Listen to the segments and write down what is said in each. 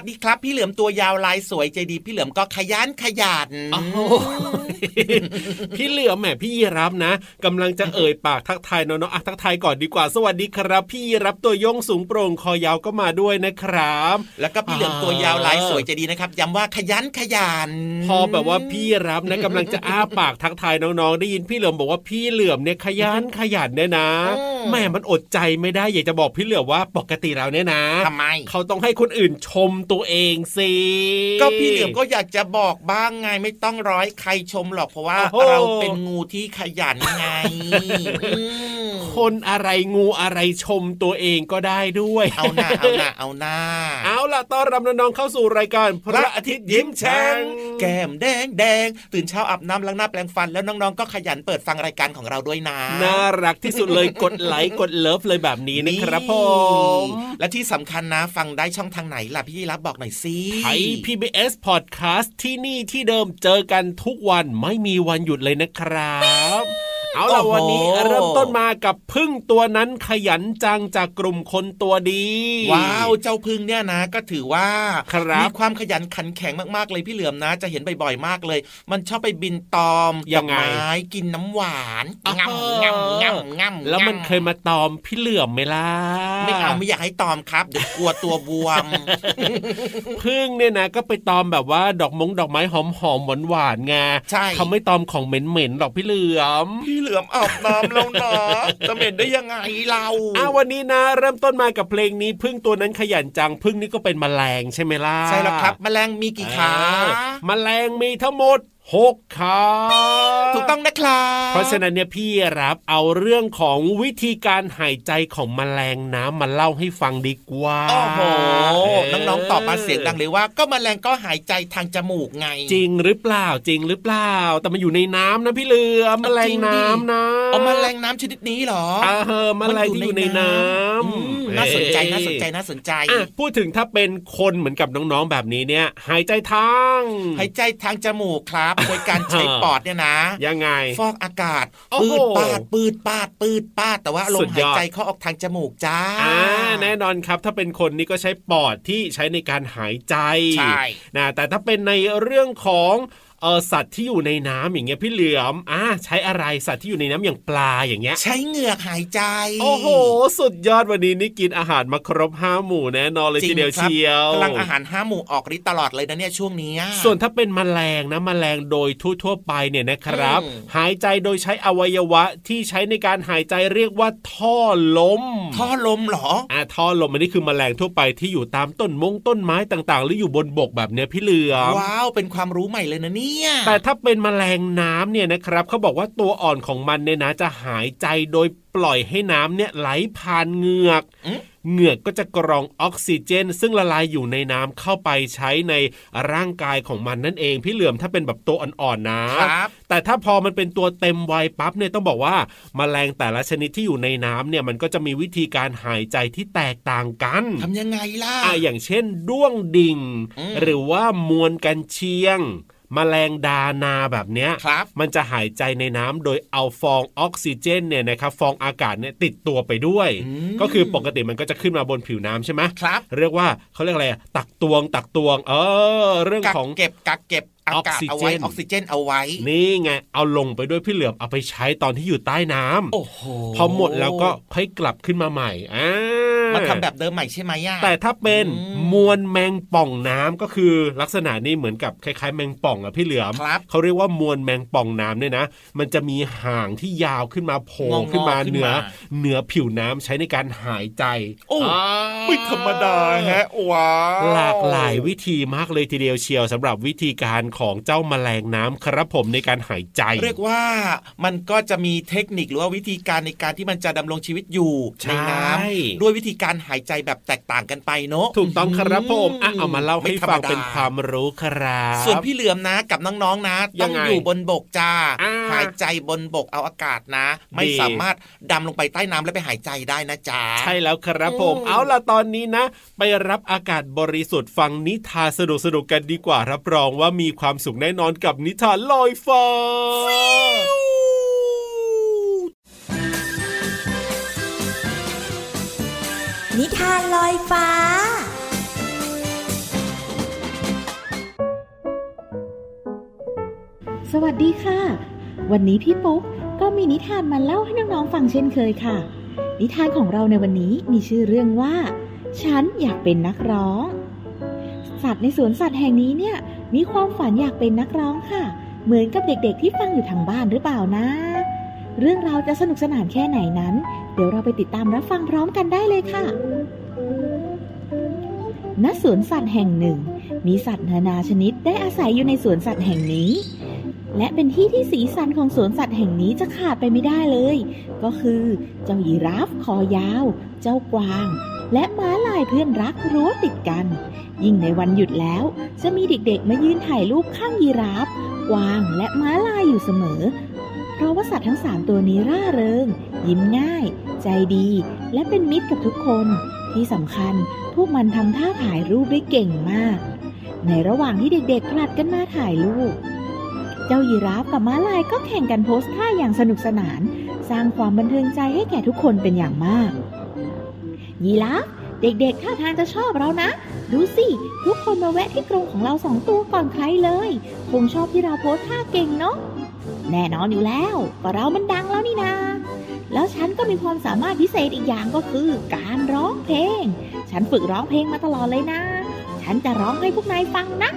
วัสดีครับ พี่เหลือมตัวยาวลายสวยใจดี พี่เหลือมก็ขยันขยันพี่เหลือมแหมพี่ยีรับนะกำลังจะเอ่ยปากทักทายน้องๆอะทักทายก่อนดีกว่า สวัสดีครับ พี่รับตัวยงสูงโปร่งคอยาวก็มาด้วยนะครับ แล้วก็พี่เหลือมตัวยาวลายสวยใจดีนะครับย้ำว่าขยันขยันพอแบบว่าพี่รับนะกำลังจะอ้าปากทักทายน้องๆได้ยินพี่เหลือมบอกว่าพี่เหลือมเนี่ยขยันขยันเนี่ยนะแม่มันอดใจไม่ได้อยากจะบอกพี่เหลือมว่าปกติเราเนี่ยนะทำไมเขาต้องให้คนอื่นชมตัวเองสิก็พี่เหลือมก็อยากจะบอกบ้างไงไม่ต้องร้อยใครชมหรอกเพราะว่าเราเป็นงูที่ขยันไงคนอะไรงูอะไรชมตัวเองก็ได้ด้วย เอาหน้าเอาหน้าเอาหน้า เอาล่ะต้อนรับน้องๆเข้าสู่รายการพระอาทิตย์ยิ้มแฉ่งแก้มแดงแดงตื่นเช้าอาบน้ำล้างหน้าแปรงฟันแล้วน้องๆก็ขยันเปิดฟังรายการของเราด้วยนะ น่ารักที่สุดเลยกดไลค์กดเลิฟเลยแบบนี้นะครับผมและที่สำคัญนะฟังได้ช่องทางไหนล่ะพี่รับบอกหน่อยสิไทย PBS Podcast ที่นี่ที่เดิมเจอกันทุกวันไม่มีวันหยุดเลยนะครับ เอาล่ะวันนี้เริ่มต้นมากับพึ่งตัวนั้นขยันจังจากกลุ่มคนตัวดี ว้าวเจ้าพึ่งเนี่ยนะก็ถือว่ามีความขยันขันแข็งมากๆเลยพี่เหลือมนะ จะเห็นบ่อยๆมากเลย มันชอบไปบินตอมยังไงกินน้ำหวานงำงำงำงำแล้วมันเคยมาตอมพี่เหลือมไหมล่ะไม่เอาไม่อยากให้ตอมครับเดี๋ยวกลัวตัวบวมพึ่งเนี่ยนะก็ไปตอมแบบว่าดอกมงดอกไม้หอมหอมหวานหวานไงใช่เขาไม่ตอมของเหม็นๆหรอกพี่เหลือมพี่เหลือมอาบน้ำแล้วนะจะเหม็นได้ยังไงเราอ้าวันนี้นะ เริ่มต้นมากับเพลงนี้พึ่งตัวนั้นขยันจังพึ่งนี่ก็เป็นแมลงใช่ไหมล่ะใช่แล้วครับ แมลงมีกี่ขาแมลงมีทั้งหมด หกขาถูกต้องนะครับเพราะฉะนั้นเนี่ยพี่รับเอาเรื่องของวิธีการหายใจของแมลงน้ำมาเล่าให้ฟังดีกว่าโอ้โหน้องๆตอบมาเสียงดังเลยว่า ก็แมลงก็หายใจทางจมูกไง จริงหรือเปล่าจริงหรือเปล่า แต่มันอยู่ในน้ำนะพี่เลือแมลงน้ำนะเอาแมลงน้ำชนิดนี้เหรออ่าเออแมลงที่อยู่ในน้ำน่าสนใจน่าสนใจน่าสนใจพูดถึงถ้าเป็นคนเหมือนกับน้องๆแบบนี้เนี่ย หายใจทาง หายใจทางจมูกครับโดยการใช้ปอดเนี่ยนะ ยังไง ฟอกอากาศปืดปาดปืดปาดปืดปาดแต่ว่าลมหายใจเขาออกทางจมูกจ้าแน่นอนครับ ถ้าเป็นคนนี่ก็ใช้ปอดที่ใช้ในการหายใจใช่นะแต่ถ้าเป็นในเรื่องของ เออสัตว์ที่อยู่ในน้ำอย่างเงี้ยพี่เหลือมอ่าใช้อะไรสัตว์ที่อยู่ในน้ำอย่างปลาอย่างเงี้ย ใช้เหงือกหายใจ โอ้โห สุดยอดวันนี้นี่กินอาหารมาครบห้าหมู่แน่นอนเลยทีเดียวเชียวกำลังอาหารห้าหมู่ออกฤทธิ์ตลอดเลยนะเนี่ยช่วงนี้ ส่วนถ้าเป็นแมลงนะแมลงโดยทั่วๆไปเนี่ยนะครับ หายใจโดยใช้อวัยวะที่ใช้ในการหายใจเรียกว่าท่อลม ท่อลมเหรออ่าท่อลมอันนี้คือแมลงทั่วไปที่อยู่ตามต้นมงต้นไม้ต่างๆ หรืออยู่บนบกแบบเนี้ยพี่เหลือมว้าวเป็นความรู้ใหม่เลยนะนี่เนี่ย แต่ถ้าเป็นแมลงน้ำเนี่ยนะครับเขาบอกว่าตัวอ่อนของมันเนี่ยนะจะหายใจโดยปล่อยให้น้ำเนี่ยไหลผ่านเหงือกอืมเหงือกก็จะกรองออกซิเจน ซึ่งละลายอยู่ในน้ำเข้าไปใช้ในร่างกายของมันนั่นเอง พี่เหลือมถ้าเป็นแบบตัวอ่อนๆนะครับแต่ถ้าพอมันเป็นตัวเต็มวัยปั๊บเนี่ยต้องบอกว่าแมลงแต่ละชนิดที่อยู่ในน้ำเนี่ยมันก็จะมีวิธีการหายใจที่แตกต่างกันทำยังไงล่ะอะอย่างเช่นด้วงดิ่งอืมหรือว่ามวลกันเชียง แมลงดานาแบบเนี้ยครับมันจะหายใจในน้ำโดยเอาฟองออกซิเจนเนี่ยนะครับฟองอากาศเนี่ยติดตัวไปด้วยอืมก็คือปกติมันก็จะขึ้นมาบนผิวน้ำใช่ไหมครับ เรียกว่าเขาเรียกอะไรอะตักตวงตักตวง เออ เรื่องกักของเก็บกักเก็บอากาศออกซิเอาเจไว้นออกซิเจนเอาไว้ นี่ไง เอาลงไปด้วยพี่เหลือมเอาไปใช้ตอนที่อยู่ใต้น้ำโอ้โห พอหมดแล้วก็ค่อยกลับขึ้นมาใหม่อ่า มาทำแบบเดิมใหม่ใช่ไหมย่าแต่ถ้าเป็นอืมมวลแมงป่องน้ำก็คือลักษณะนี้เหมือนกับคล้ายๆ แมงป่องอะพี่เหลือมครับเขาเรียกว่ามวลแมงป่องน้ำเนี่ยนะ มันจะมีหางที่ยาวขึ้นมาโผล่งอๆขึ้นมาขึ้นเหนือมาเหนือผิวน้ำใช้ในการหายใจ โอ้อ่าไม่ธรรมดาแฮะว้าวหลากหลายวิธีมากเลยทีเดียวเชียวสำหรับวิธีการของเจ้าแมลงน้ำครับผมในการหายใจ เรียกว่ามันก็จะมีเทคนิคหรือว่าวิธีการในการที่มันจะดำรงชีวิตอยู่ใช่ในน้ำด้วยวิธีการหายใจแบบแตกต่างกันไปเนอะถูกต้องครับผมอะเอามาเล่าให้ไธรรฟังดเป็นความรู้ครับส่วนพี่เหลือมนะกับน้องๆนะยัต้องงไงอยู่บนบกจ้าอ่าหายใจบนบกเอาอากาศนะ ไม่ดีสามารถดำลงไปใต้น้ำแล้วไปหายใจได้นะจ๊ะใช่แล้วครับผมอืมเอาล่ะตอนนี้นะ ไปรับอากาศบริสุทธิ์ฟังนิทานสนุกสนุกๆกันดีกว่ารับรองว่ามีความสุขแน่นอนกับนิทานลอยฟ้า นิทานลอยฟ้า สวัสดีค่ะ วันนี้พี่ปุ๊กก็มีนิทานมาเล่าให้น้องๆฟังเช่นเคยค่ะ นิทานของเราในวันนี้มีชื่อเรื่องว่า ฉันอยากเป็นนักร้อง สัตว์ในสวนสัตว์แห่งนี้เนี่ย มีความฝันอยากเป็นนักร้องค่ะ เหมือนกับเด็กๆที่ฟังอยู่ทางบ้านหรือเปล่านะ เรื่องราวจะสนุกสนานแค่ไหนนั้นเดี๋ยวเราไปติดตามรับฟังพร้อมกันได้เลยค่ะ ณสวนสัตว์แห่งหนึ่ง มีสัตว์นานาชนิดได้อาศัยอยู่ในสวนสัตว์แห่งนี้ และเป็นที่ที่สีสันของสวนสัตว์แห่งนี้จะขาดไปไม่ได้เลย ก็คือเจ้ายีราฟคอยาว เจ้ากวาง และม้าลายเพื่อนรักรั้วติดกัน ยิ่งในวันหยุดแล้ว จะมีเด็กๆมายืนถ่ายรูปข้างยีราฟ กวางและม้าลายอยู่เสมอ เพราะว่าสัตว์ทั้งสามตัวนี้ร่าเริง ยิ้มง่าย ใจดี และเป็นมิตรกับทุกคน ที่สำคัญพวกมันทำท่าถ่ายรูปได้เก่งมาก ในระหว่างที่เด็กๆผลัดกันมาถ่ายรูป เจ้ายีราฟกับม้าลายก็แข่งกันโพสท่าอย่างสนุกสนาน สร้างความบันเทิงใจให้แก่ทุกคนเป็นอย่างมาก ยีราฟเด็กๆท่าทางจะชอบเรานะ ดูสิ ทุกคนมาแวะที่กรงของเราสองตัวก่อนใครเลย คงชอบที่เราโพสท่าเก่งเนาะแน่นอนอยู่แล้วก็เรามันดังแล้วนี่นา แล้วฉันก็มีความสามารถพิเศษอีกอย่างก็คือการร้องเพลง ฉันฝึกร้องเพลงมาตลอดเลยนะ ฉันจะร้องให้พวกนายฟังนะ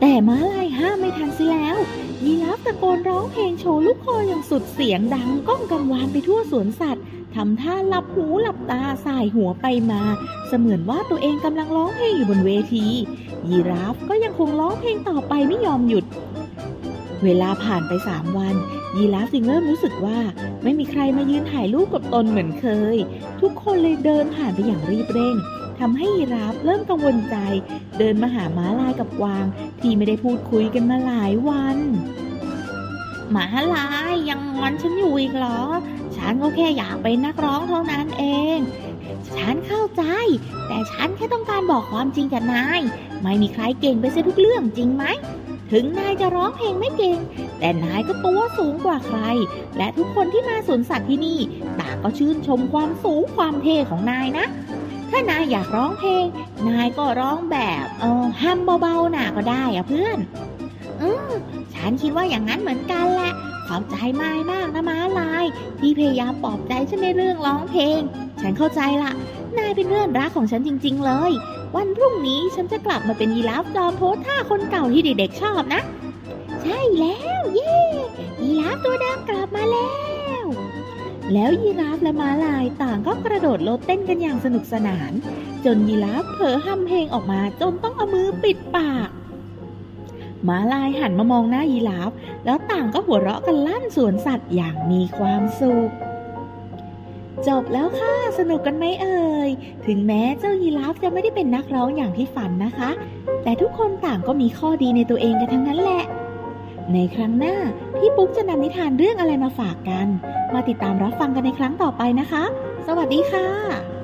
แต่ม้าลายห้ามไม่ทันสิแล้ว ยีราฟตะโกนร้องเพลงโชว์ลูกคออย่างสุดเสียงดังก้องกังวานไปทั่วสวนสัตว์ทำท่าหลับหูหลับตาสายหัวไปมา เสมือนว่าตัวเองกำลังร้องเพลงอยู่บนเวที ยีราฟก็ยังคงร้องเพลงต่อไปไม่ยอมหยุด เวลาผ่านไปสามวัน ยีราฟจึงเริ่มรู้สึกว่า ไม่มีใครมายืนถ่ายรูปกับตนเหมือนเคย ทุกคนเลยเดินผ่านไปอย่างรีบเร่งทำให้ยีราฟเริ่มกังวลใจ เดินมาหาม้าลายกับกวาง ที่ไม่ได้พูดคุยกันมาหลายวันหมาลายยังงอนฉันอยู่อีกเหรอ ฉันก็แค่อยากเป็นนักร้องเท่านั้นเอง ฉันเข้าใจ แต่ฉันแค่ต้องการบอกความจริงกับนาย ไม่มีใครเก่งไปเสียทุกเรื่องจริงไหม ถึงนายจะร้องเพลงไม่เก่ง แต่นายก็ตัวสูงกว่าใคร และทุกคนที่มาสวนสัตว์ที่นี่ต่างก็ชื่นชมความสูงความเท่ของนายนะ ถ้านายอยากร้องเพลง นายก็ร้องแบบเออฮัมเบาๆน่ะก็ได้อะเพื่อน อืมฉันคิดว่าอย่างนั้นเหมือนกันแหละขอบใจมายมากนะม้าลาย ที่พยายามปลอบใจฉันในเรื่องร้องเพลง ฉันเข้าใจละนายเป็นเพื่อนรักของฉันจริง ๆ เลย วันพรุ่งนี้ฉันจะกลับมาเป็นยีราฟจอมโพสท่าคนเก่าที่เด็กๆชอบนะ ใช่แล้วเย้ยีราฟตัวดิมกลับมาแล้ว แล้วยีราฟและม้าลายต่างก็กระโดดโลดเต้นกันอย่างสนุกสนาน จนยีราฟเผลอฮัมเพลงออกมาจนต้องเอามือปิดปากม้าลายหันมามองหน้ายีราฟ แล้วต่างก็หัวเราะกันลั่นสวนสัตว์อย่างมีความสุข จบแล้วค่ะ สนุกกันไหมเอ่ย ถึงแม้เจ้ายีราฟจะไม่ได้เป็นนักร้องอย่างที่ฝันนะคะ แต่ทุกคนต่างก็มีข้อดีในตัวเองกันทั้งนั้นแหละ ในครั้งหน้า พี่ปุ๊กจะนำนิทานเรื่องอะไรมาฝากกัน มาติดตามรับฟังกันในครั้งต่อไปนะคะ สวัสดีค่ะ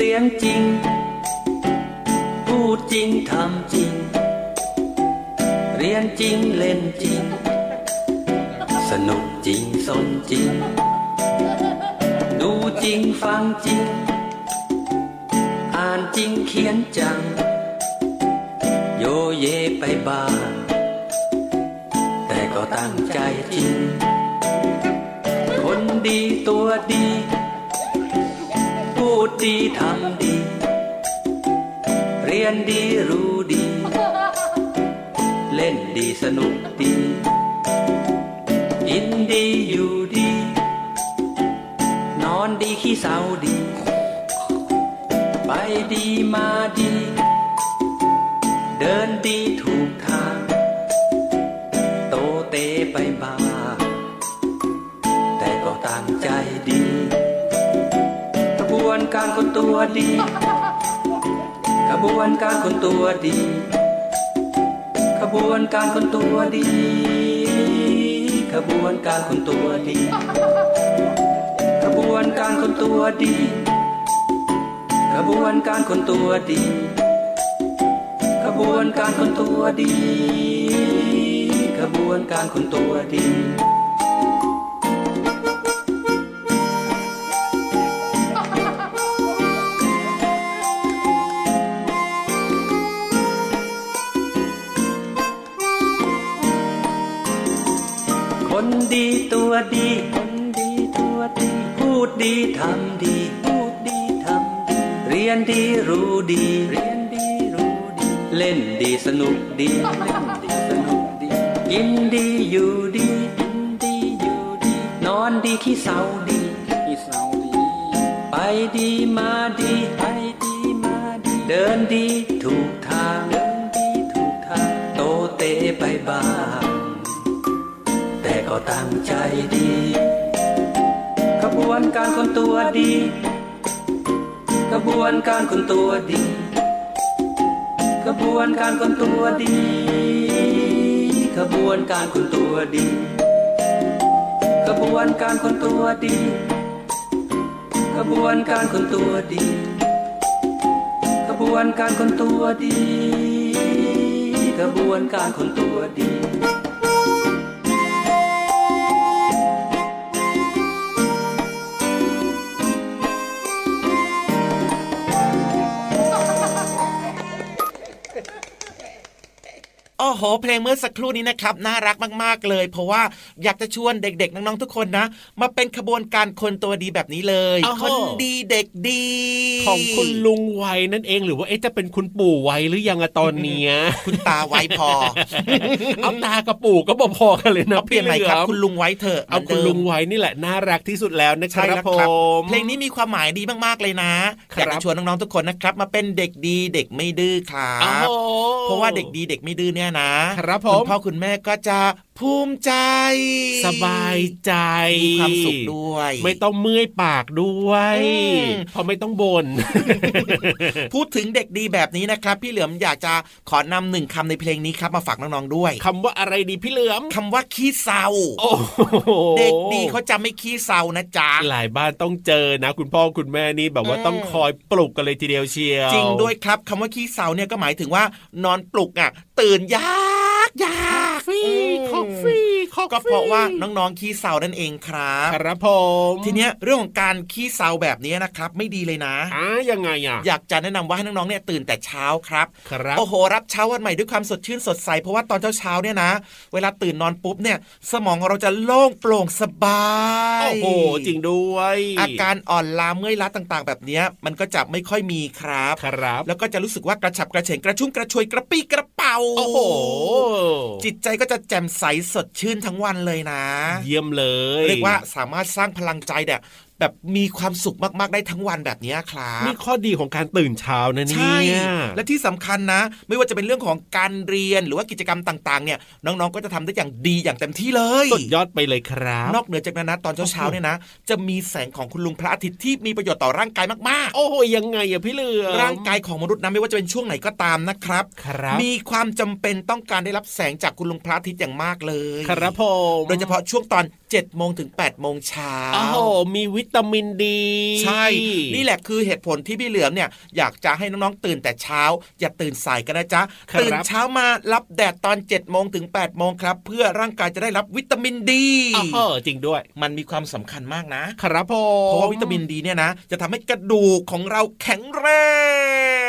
เสียงจริง พูดจริงทำจริง เรียนจริงเล่นจริง สนุกจริงสนจริง ดูจริงฟังจริง อ่านจริงเขียนจัง โยเยไปบ้างแต่ก็ตั้งใจจริง คนดีตัวดีพูดดี ทำดี เรียนดีรู้ดี เล่นดีสนุกดีกินดีอยู่ดี นอนดีขี้เศร้าดี ไปดีมาดี เดินดีถูก คนตัวดีกระบวนการคนตัวดีกระบวนการคนตัวดีกระบวนการคนตัวดีกระบวนการคนตัวดีกระบวนการคนตัวดีกระบวนการคนตัวดีกระบวนการคนตัวดี ดีคนดีตัวดี พูดดีทำดี พูดดีทำดี เรียนดีรู้ดี เรียนดีรู้ดี เล่นดีสนุกดีเล่นดีสนุกดี กินดีอยู่ดีกินดีอยู่ดี นอนดีขี้เศร้าดีขี้เศร้าดี ไปดีมาดีไปดีมาดี เดินดีถูกทาง เดินดีถูกทาง โตเตไปบ้างแต่ ก็ตั้งใจดีกระบวนการคนตัวดีกระบวนการคนตัวดีกระบวนการคนตัวดีกระบวนการคนตัวดีกระบวนการคนตัวดีกระบวนการคนตัวดีกระบวนการคนตัวดีกระบวนการคนตัวดี โอ้โห เพลงเมื่อสักครู่นี้นะครับน่ารักมากๆเลย เพราะว่าอยากจะชวนเด็กๆ น้องๆทุกคนนะ มาเป็นขบวนการคนตัวดีแบบนี้เลยอ้าวคนดีเด็กดี ของคุณลุงไวยนั่นเองหรือว่าเอ๊ะจะเป็นคุณปู่ไวยหรือยังอะตอนเนี้ยคุณตาไว้พอเอาตากับปู่ก็พอๆกันเลยนะเอาเปลี่ยนใหม่ครับพี่หคุณลุงไว้เถอะเอาคุณลุงไวยนี่แหละน่ารักที่สุดแล้วนะคใช่รับแล้วผครับมเพลงนี้มีความหมายดีมากๆเลยนะคอรับยากจะชวนน้องๆทุกคนนะครับ มาเป็นเด็กดีเด็กไม่ดื้อครัอ้าบวเพราะว่าเด็กดีเด็กไม่ดื้อเนี่ยนะครับผมคุณพ่อคุณแม่ก็จะ ภูมิใจ สบายใจมีความสุขด้วย ไม่ต้องเมื่อยปากด้วยอืมเพราะไม่ต้องบ่นพูดถึงเด็กดีแบบนี้นะครับ พี่เหลือมอยากจะขอนำหนึ่งคำในเพลงนี้ครับมาฝากน้องๆด้วยคำว่าอะไรดีพี่เหลือมคำว่าขี้เศร้าโอ้โหเด็กดีเขาจะไม่ขี้เศร้านะจ๊ะหลายบ้านต้องเจอนะ คุณพ่อคุณแม่นี่แบบว่าอืมต้องคอยปลุกกันเลยทีเดียวเชียวจริงด้วยครับคำว่าขี้เศร้าเนี่ยก็หมายถึงว่านอนปลุกอะ ตื่นยาก อยากฟรีของฟรี คก็เพราะว่าน้องๆขี้เศร้านั่นเองครับครับผมทีเนี้ยเรื่องของการขี้เศร้าแบบนี้นะครับ ไม่ดีเลยนะอ่ายังไงอะอยากจะแนะนำว่าให้น้องๆเนี่ยตื่นแต่เช้าครับครับโอ้โหรับเช้าวันใหม่ด้วยความสดชื่นสดใสเพราะว่าตอนเช้าๆเนี่ยนะ เวลาตื่นนอนปุ๊บเนี่ยสมองเราจะโล่งโปร่งสบายโอ้โหจริงด้วย อาการอ่อนล้าเมื่อยล้าต่างๆ แบบเนี้ยมันก็จะไม่ค่อยมีครับครับ แล้วก็จะรู้สึกว่ากระฉับกระเฉงกระชุ่มกระชวยกระปี้กระเป๋าโอ้โหจิตใจก็จะแจ่มใสสดชื่นทั้งวันเลยนะ เยี่ยมเลย เรียกว่าสามารถสร้างพลังใจเนี่ย แบบมีความสุขมากๆได้ทั้งวันแบบนี้ครับนี่ข้อดีของการตื่นเช้านะเนี่ใช่ยและที่สำคัญนะ ไม่ว่าจะเป็นเรื่องของการเรียนหรือว่ากิจกรรมต่างๆ เนี่ยน้องๆก็จะทำได้อย่างดีอย่างเต็มที่เลยสุดยอดไปเลยครับ นอกเหนือจากนั้นนะตอนเช้าๆเนี่ยนะ จะมีแสงของคุณลุงพระอาทิตย์ที่มีประโยชน์ต่อร่างกายมากโอ้โหยังไงอะพี่เหลือมๆร่างกายของมนุษย์นะไม่ว่าจะเป็นช่วงไหนก็ตามนะครับครับ มีความจำเป็นต้องการได้รับแสงจากคุณลุงพระอาทิตย์อย่างมากเลย ครับผมโดยเฉพาะช่วงตอน7จ็ดโมงถึง8ปดโมงเช้าโอ้โหมีวิตามินดี ใช่ นี่แหละคือเหตุผลที่พี่เหลือมเนี่ยอยากจะให้น้องๆตื่นแต่เช้า อย่าตื่นสายกันนะจ๊ะครับตื่นเช้ามารับแดดตอน7จ็ดโมงถึง8ปดโมงครับ เพื่อร่างกายจะได้รับวิตามินดีโอ้โหจริงด้วย มันมีความสำคัญมากนะ ครับผมเพราะว่าวิตามินดีเนี่ยนะ จะทำให้กระดูกของเราแข็งแร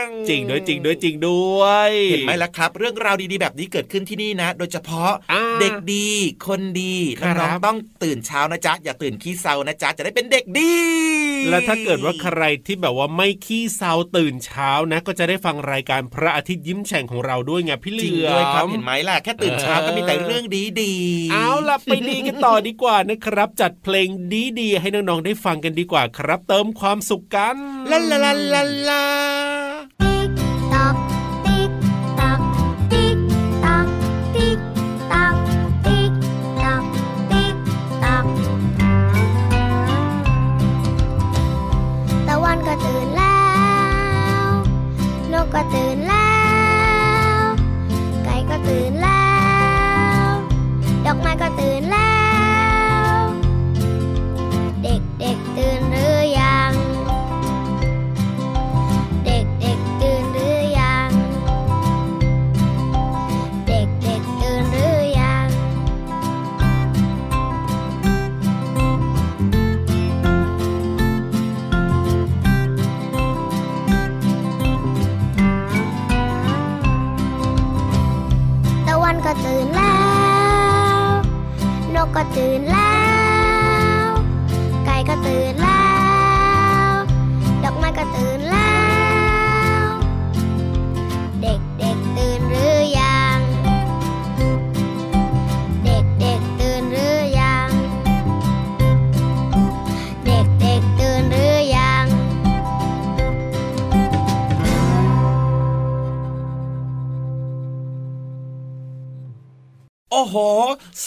ง จริงด้วยจริงด้วยจริงด้วย เห็นไหมล่ะครับ เรื่องราวดีๆแบบนี้เกิดขึ้นที่นี่นะ โดยเฉพาะอ่าเด็กดีคนดีครับน้องๆต้อง ตื่นเช้านะจ๊ะอย่าตื่นขี้เซานะจ๊ะจะได้เป็นเด็กดี แล้วถ้าเกิดว่าใครที่แบบว่าไม่ขี้เซาตื่นเช้านะ ก็จะได้ฟังรายการพระอาทิตย์ยิ้มแฉ่งของเราด้วยไงพี่เหจลืริงอด้วยครับมเห็นไหมล่ะแค่ตื่นเช้าก็มีแต่เรื่องดีดีๆเอาล่ะไปดีกันต่อดีกว่านะครับ จัดเพลงดีๆให้น้องๆได้ฟังกันดีกว่าครับ เติมความสุขกันลาลาลาลา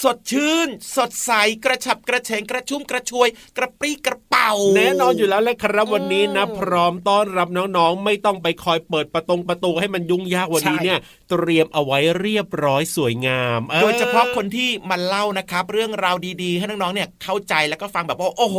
สดชื่น สดใสกระฉับกระเฉงกระชุ่มกระชวย กระปรี้กระเป๋า แน่นอนอยู่แล้วแหละครับวันนี้นะอืมพร้อมต้อนรับน้องๆ ไม่ต้องไปคอยเปิดประตงประตูให้มันยุ่งยากวันนี้ใช่เนี่ย เตรียมเอาไว้เรียบร้อยสวยงามออโดยเฉพาะคนที่มาเล่านะครับ เรื่องราวดีๆ ให้น้องๆเนี่ยเข้าใจแล้วก็ฟังแบบว่าโอ้โห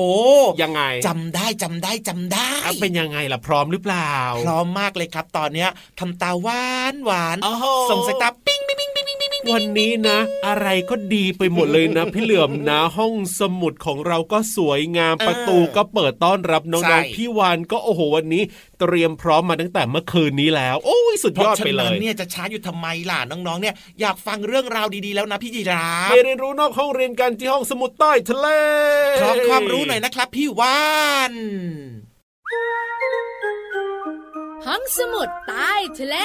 ยังไงจำได้จำได้จำได้อะเป็นยังไงล่ะพร้อมหรือเปล่า พร้อมมากเลยครับ ตอนเนี้ยทำตาหวานหวานโอ้โหส่งสายตาปิ้งปิ้งปิ้งปิ้งปิ้งปิ้งปิ้งวันนี้นะ อะไรก็ดีไปหมดเลยนะ พี่เหลือมนะห้องสมุดของเราก็สวยงามประตูก็เปิดต้อนรับน้องๆพี่วานก็โอ้โหวันนี้เตรียมพร้อมมาตั้งแต่เมื่อคืนนี้แล้ว โอ้ยสุดเพยอราะดฉะไปเลนั้นยเนี่ยจะช้าอยู่ทำไมล่ะน้องๆเนี่ยอยากฟังเรื่องราวดีๆแล้วนะพี่ยีราฟไปเรียนรู้นอกห้องเรียนกันที่ห้องสมุดใต้ทะเลขอความรู้หน่อยนะครับ พี่วานห้องสมุดใต้ทะเล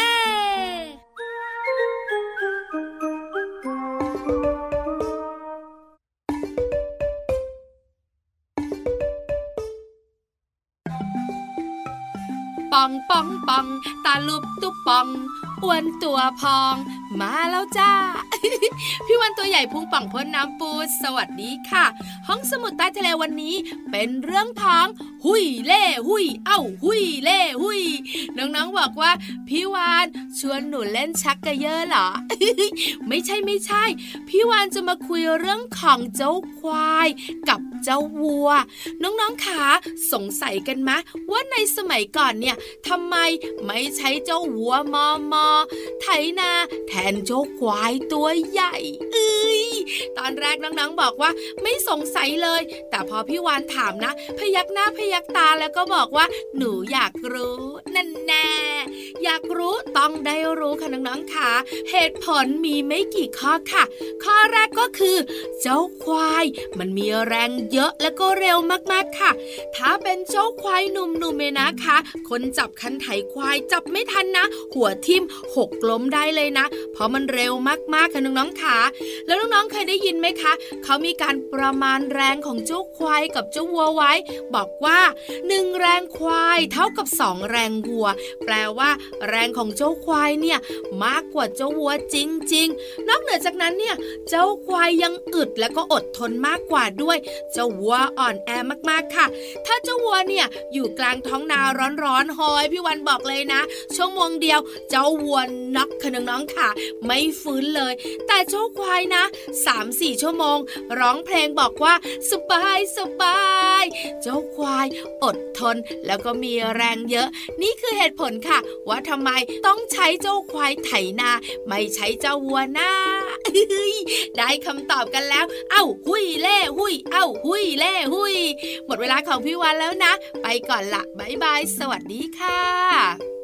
ปองปองปอง ตาลุบตุบปองอ้วนตัวพอง มาแล้วจ้า พี่วันตัวใหญ่พุงป่องพ้นน้ำปูสวัสดีค่ะ ห้องสมุดใต้ทะเลวันนี้ เป็นเรื่องท้องหุยเล่หุย เอ้าหุยเล่หุยน้องๆบอกว่า พี่วานชวนหนูเล่นชักกระเยอะเหรอ ไม่ใช่ไม่ใช่ พี่วานจะมาคุยเรื่องของเจ้าควายกับ เจ้าวัว น้องๆขาสงสัยกันไหมว่าในสมัยก่อนเนี่ยทำไมไม่ใช้เจ้าวัวมอมอไถนาแทนเจ้าควายตัวใหญ่ เอ้ยตอนแรกน้องๆบอกว่าไม่สงสัยเลย แต่พอพี่วานถามนะ พยักหน้าพยักตาแล้วก็บอกว่า หนูอยากรู้นั่นแน่อยากรู้ต้องได้รู้ค่ะน้องๆค่ะ เหตุผลมีไม่กี่ข้อค่ะ ข้อแรกก็คือ เจ้าควาย มันมีแรงเยอะและก็เร็วมากๆค่ะ ถ้าเป็นเจ้าควายหนุ่มๆเนี่ยนะคะ คนจับคันไถควายจับไม่ทันนะ หัวทิ่มหกล้มได้เลยนะ เพราะมันเร็วมากๆค่ะน้องๆค่ะ แล้วน้องๆเคยได้ยินไหมคะ เขามีการประมาณแรงของเจ้าควายกับเจ้าวัวไว้ บอกว่าหนึ่งแรงควายเท่ากับสองแรงวัว แปลว่า แรงของเจ้าควายเนี่ยมากกว่าเจ้าวัวจริง ๆ นอกเหนือจากนั้นเนี่ยเจ้าควายยังอึดและก็อดทนมากกว่าด้วยเจ้าวัวอ่อนแอมากๆค่ะ ถ้าเจ้าวัวเนี่ยอยู่กลางท้องนาร้อนๆหอยพี่วันบอกเลยนะ ชั่วโมงเดียวเจ้าวัวน็อกค่ะน้องๆค่ะ ไม่ฟื้นเลย แต่เจ้าควายนะ3-4ชั่วโมง ร้องเพลงบอกว่าสบายสบายเจ้าควายอดทนแล้วก็มีแรงเยอะ นี่คือเหตุผลค่ะ ว่าทำไมต้องใช้เจ้าควายไถนา ไม่ใช้เจ้าวัวหน้าได้คำตอบกันแล้ว เอ้า หุยเล่ หุย เอ้าหุุยเล่หุย หมดเวลาของพี่วันแล้วนะ ไปก่อนละบายบาย สวัสดีค่ะ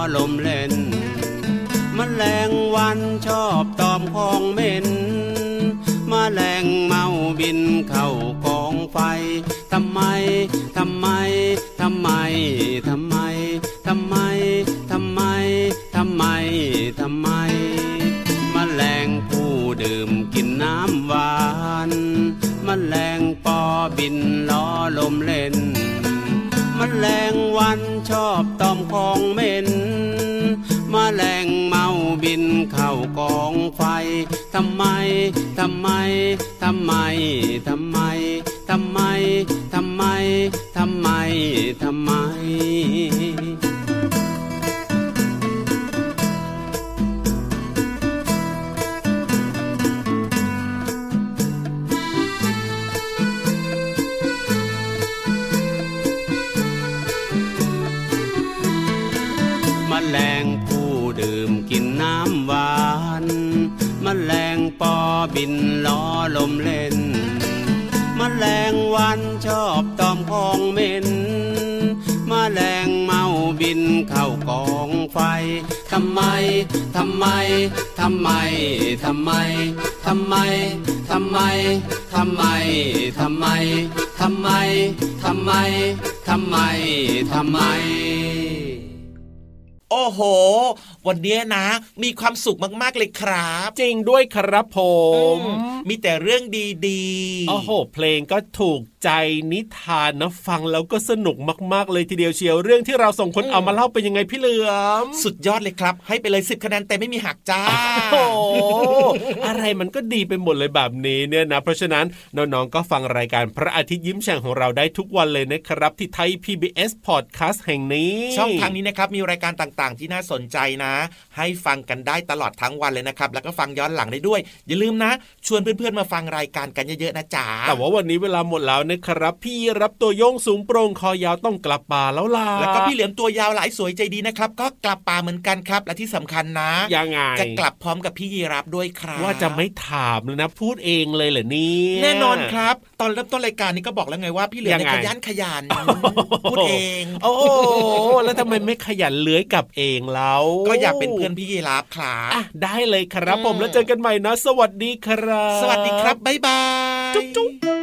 ล้อลมเล่นมแมลงวันชอบตอมของเหม็นมแมลงเมาบินเข้ากองไฟทำไมทำไมทำไมทำไมทำไมทำไมทำไมทำไมมแมลงผู้ดื่มกินน้ำหวานมแมลงปอบินล้อลมเล่นมแมลงวันชอบตอมของเหม็น แมลงเมาบินเข้ากองไฟทำไมทำไมทำไมทำไมทำไมทำไมทำไมทำไมม บินล้อลมเล่นมแมลงวันชอบตอมของเหม็นมแมลงเมาบินเข้ากองไฟทำไมทำไมทำไมทำไมทำไมทำไมทำไมทำไมทำไมทำไมทำไมทำไม โอ้โห วันนี้นะ มีความสุขมากๆเลยครับ จริงด้วยครับผม มีแต่เรื่องดีๆโอ้โห เพลงก็ถูกใจนิทานนะฟังแล้วก็สนุกมากๆเลยทีเดียวเชียวเรื่องที่เราส่งคนเอามาเล่าเป็นยังไงพี่เหลือม สุดยอดเลยครับ ให้ไปเลยสิบคะแนนแต่ไม่มีหักจ้าโอ้โหอะไรมันก็ดีไปหมดเลยแบบนี้เนี่ยนะ เพราะฉะนั้นน้องๆก็ฟังรายการพระอาทิตย์ยิ้มแฉ่งของเราได้ทุกวันเลยนะครับ ที่ไทย PBS Podcast แห่งนี้ ช่องทางนี้นะครับมีรายการต่างๆ ที่น่าสนใจนะ ให้ฟังกันได้ตลอดทั้งวันเลยนะครับ แล้วก็ฟังย้อนหลังได้ด้วย อย่าลืมนะ ชวนเพื่อนๆมาฟังรายการกันเยอะๆนะจ๊ะแต่ว่าวันนี้เวลาหมดแล้วนะครับ พี่รับตัวโยงสูงโปร่งคอยาวต้องกลับป่าแล้วล่ะแล้วก็พี่เหลือมตัวยาวหลายสวยใจดีนะครับ ก็กลับป่าเหมือนกันครับ และที่สำคัญนะยังไงจะกลับพร้อมกับพี่ยีรับด้วยครับว่าจะไม่ถามเลยนะ พูดเองเลยเหรอเนี่ยแน่นอนครับ ตอนเริ่มต้นรายการนี้ก็บอกแล้วไงว่าพี่เหลือมเนี่ยยังขไงยันขยันพูดเอง โอ้โหแล้วทำไมไม่ขยันเลื้อยกลับเองแล้ว ก็อยากเป็นเพื่อนพี่ยีรับครับอะได้เลยครับอืมผมแล้วเจอกันใหม่นะ สวัสดีครับ สวัสดีครับบ๊ายบายจุ๊บ